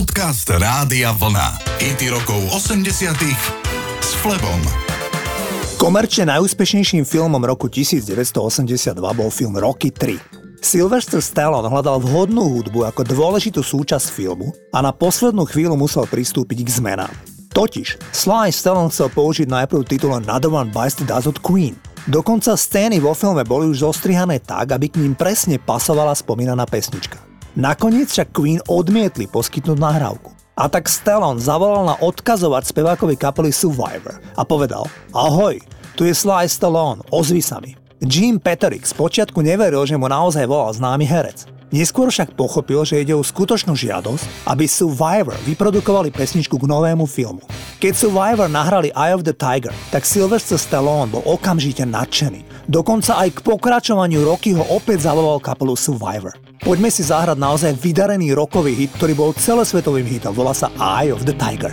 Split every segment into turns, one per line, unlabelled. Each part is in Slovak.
Podcast Rádia Vlna. IT rokov 80 s Flebom.
Komerčne najúspešnejším filmom roku 1982 bol film Rocky 3. Sylvester Stallone hľadal vhodnú hudbu ako dôležitú súčasť filmu a na poslednú chvíľu musel pristúpiť k zmenám. Totiž, Sly Stallone chcel použiť najprv titul Another One Bites the Dust Queen. Dokonca scény vo filme boli už zostrihané tak, aby k ním presne pasovala spomínaná pesnička. Nakoniec však Queen odmietli poskytnúť nahrávku. A tak Stallone zavolal na odkazovať spevákovi kapely Survivor a povedal Ahoj, tu je Sly Stallone, ozvi sa mi. Jim Peterick spočiatku neveril, že mu naozaj volal známy herec. Neskôr však pochopil, že ide o skutočnú žiadosť, aby Survivor vyprodukovali pesničku k novému filmu. Keď Survivor nahrali Eye of the Tiger, tak Sylvester Stallone bol okamžite nadšený. Dokonca aj k pokračovaniu Rocky ho opäť zavolal kapelu Survivor. Poďme si zahrať naozaj vydarený rokový hit, ktorý bol celosvetovým hitom. Volá sa Eye of the Tiger.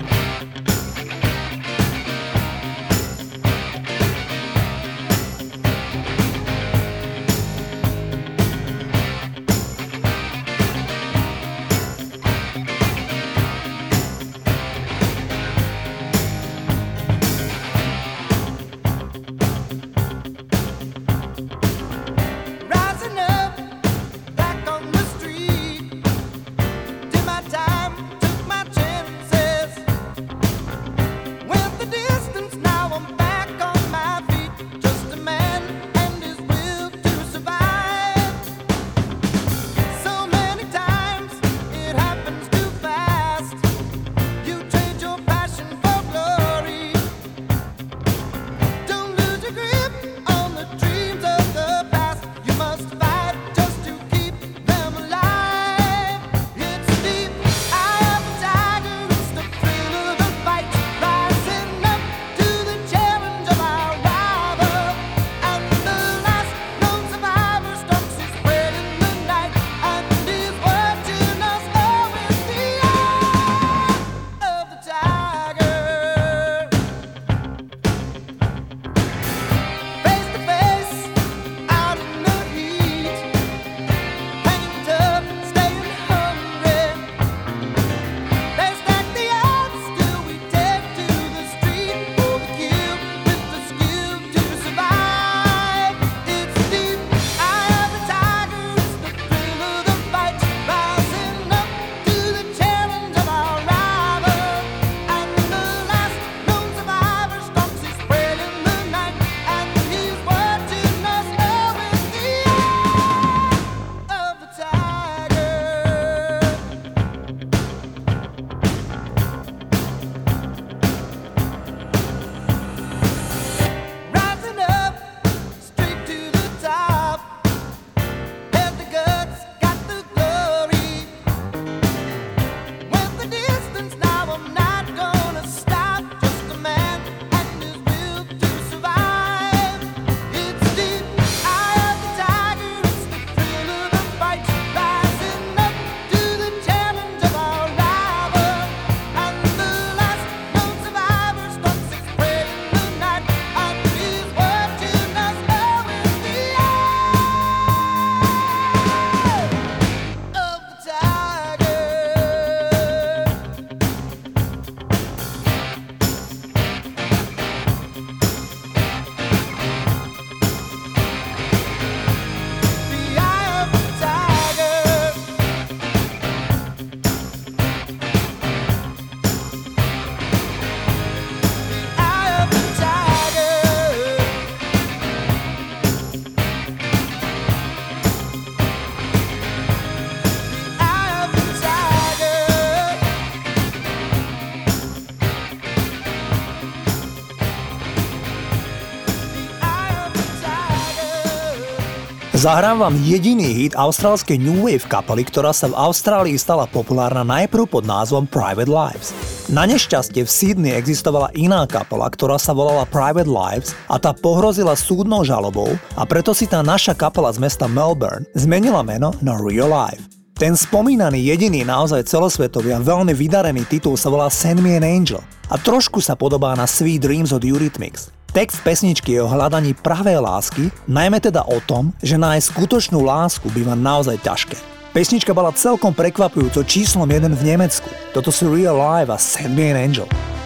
Zahrám vám jediný hit austrálskej New Wave kapely, ktorá sa v Austrálii stala populárna najprv pod názvom Private Lives. Na nešťastie v Sydney existovala iná kapela, ktorá sa volala Private Lives a tá pohrozila súdnou žalobou a preto si tá naša kapela z mesta Melbourne zmenila meno na Real Life. Ten spomínaný jediný naozaj celosvetový a veľmi vydarený titul sa volá Send Me an Angel a trošku sa podobá na Sweet Dreams od Eurythmics. Text pesničky je o hľadaní pravej lásky, najmä teda o tom, že nájsť skutočnú lásku býva naozaj ťažké.
Pesnička bola celkom prekvapujúco číslom jeden v Nemecku. Toto sú Real Live a Send Me an Angel.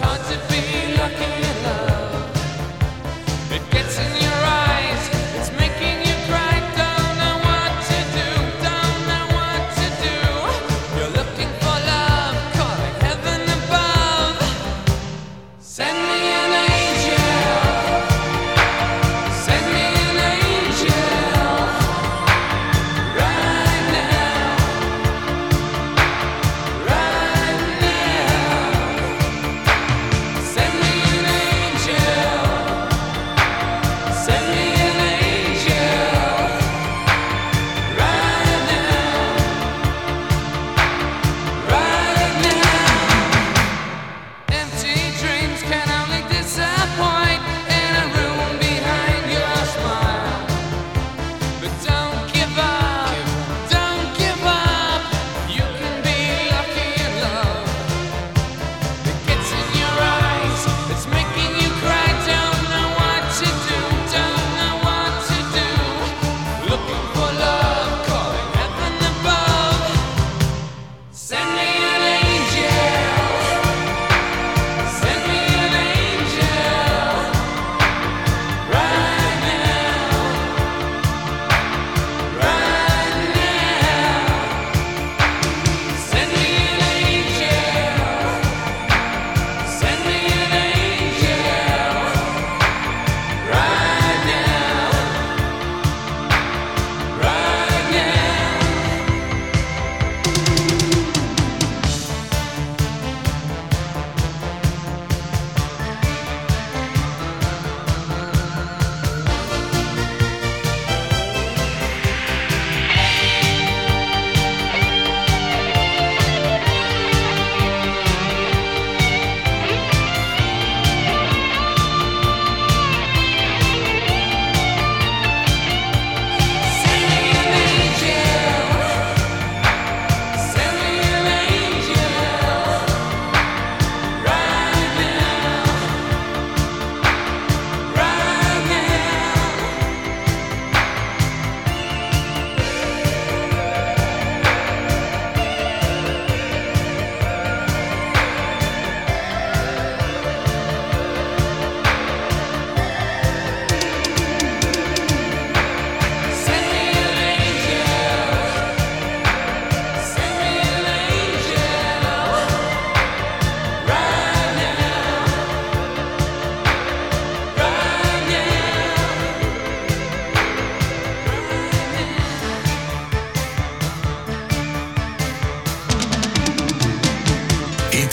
hard to be.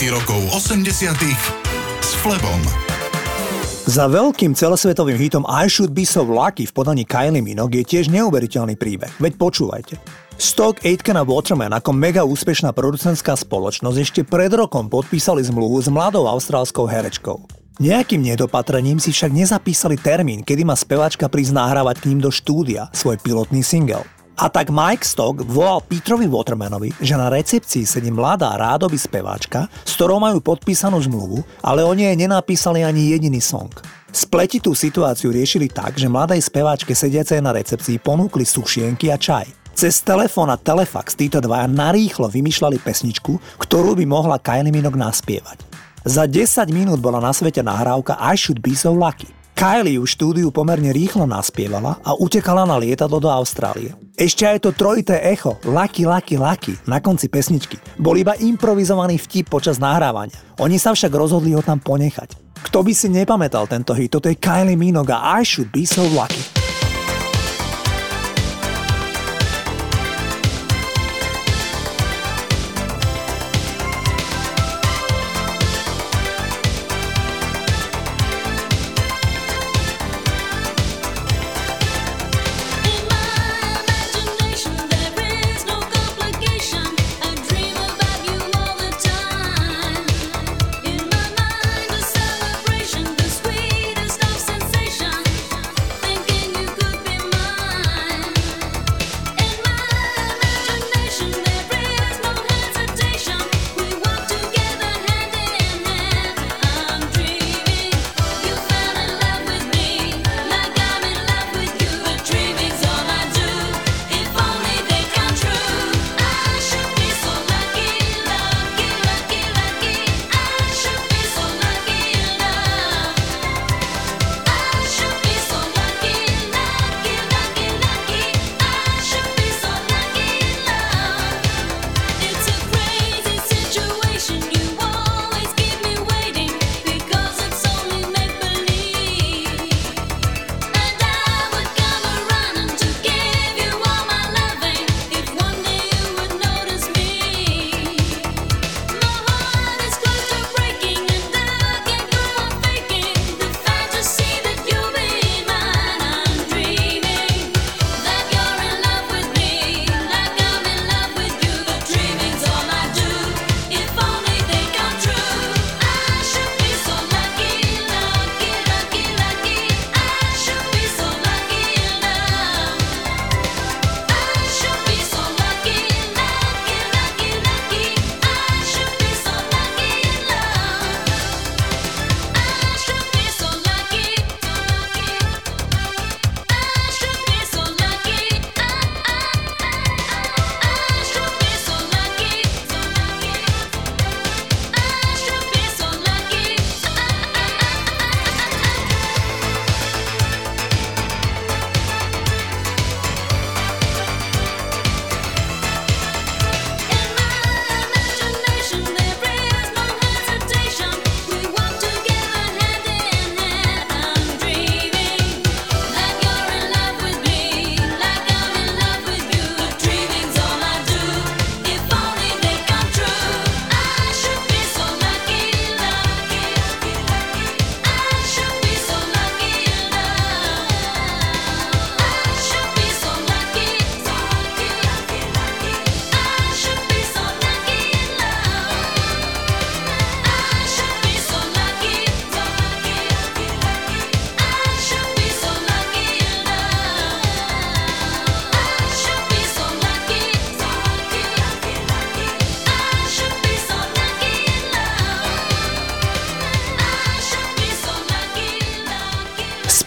Rokov 80 s Flebom.
Za veľkým celosvetovým hitom I Should Be So Lucky v podaní Kylie Minogue je tiež neuveriteľný príbeh. Veď počúvajte. Stock Aitken a Waterman ako mega úspešná producentská spoločnosť ešte pred rokom podpísali zmluvu s mladou austrálskou herečkou. Nejakým nedopatrením si však nezapísali termín, kedy má speváčka prísť nahrávať k ním do štúdia svoj pilotný single. A tak Mike Stock volal Petrovi Watermanovi, že na recepcii sedí mladá rádoby speváčka, s ktorou majú podpísanú zmluvu, ale oni jej nenapísali ani jediný song. Spletitú situáciu riešili tak, že mladej speváčke sediacej na recepcii ponúkli sušienky a čaj. Cez telefón a telefax títo dvaja narýchlo vymýšľali pesničku, ktorú by mohla Kylie Minogue naspievať. Za 10 minút bola na svete nahrávka I Should Be So Lucky. Kylie už štúdiu pomerne rýchlo naspievala a utekala na lietadlo do Austrálie. Ešte aj to trojité echo, Lucky, Lucky, Lucky, na konci pesničky, bol iba improvizovaný vtip počas nahrávania. Oni sa však rozhodli ho tam ponechať. Kto by si nepamätal tento hit, toto je Kylie Minogue a I Should Be So Lucky.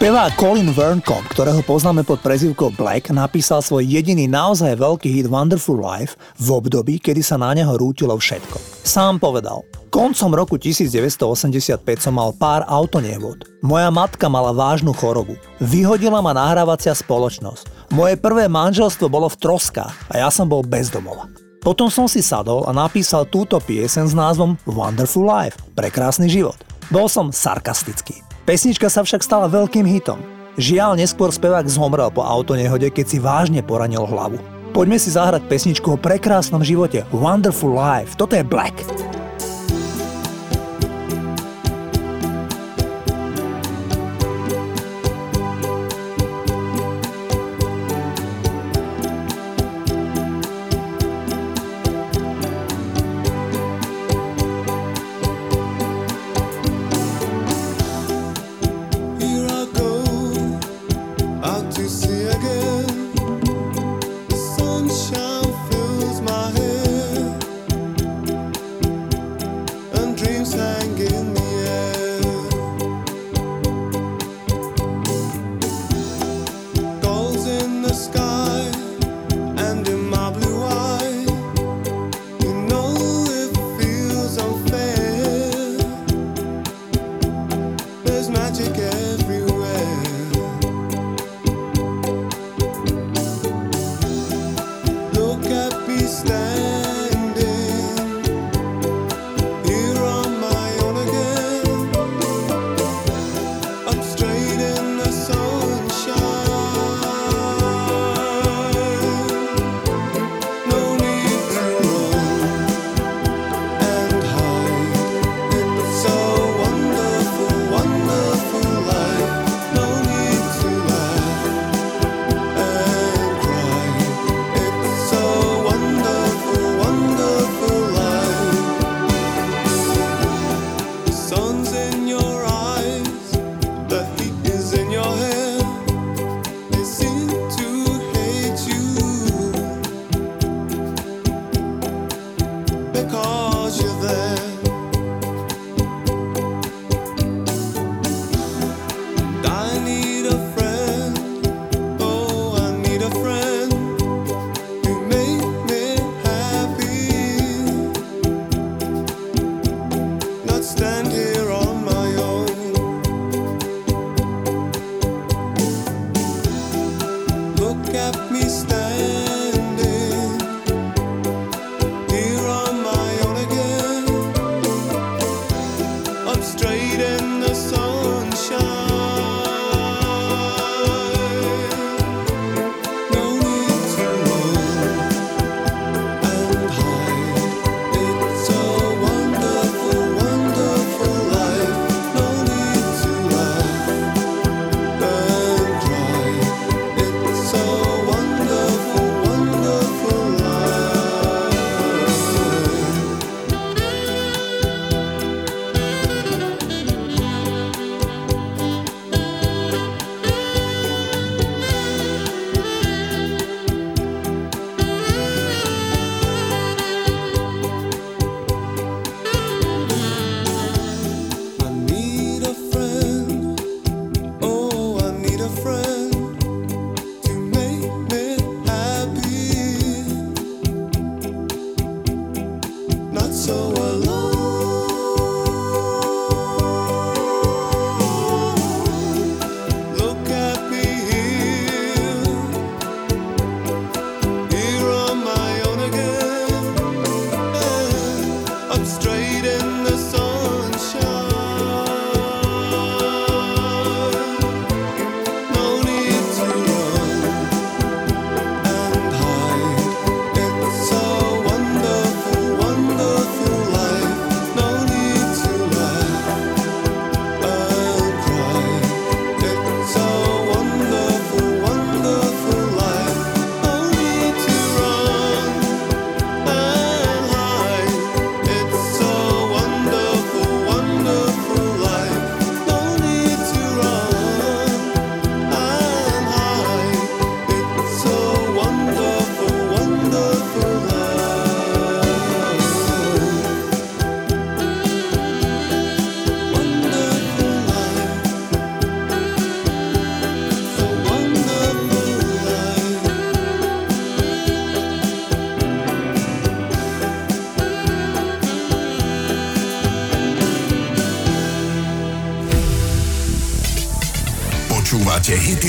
Spevák Colin Verncombe, ktorého poznáme pod prezivkou Black, napísal svoj jediný naozaj veľký hit Wonderful Life v období, kedy sa na neho rútilo všetko. Sám povedal, Koncom roku 1985 som mal pár autonehôd. Moja matka mala vážnu chorobu. Vyhodila ma nahrávacia spoločnosť. Moje prvé manželstvo bolo v troskách a ja som bol bezdomova. Potom som si sadol a napísal túto piesen s názvom Wonderful Life, prekrásny život. Bol som sarkastický. Pesnička sa však stala veľkým hitom. Žiaľ, neskôr spevák zomrel po autonehode, keď si vážne poranil hlavu. Poďme si zahrať pesničku o prekrásnom živote Wonderful Life. Toto je Black.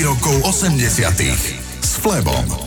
Rokov 80 s Flebom.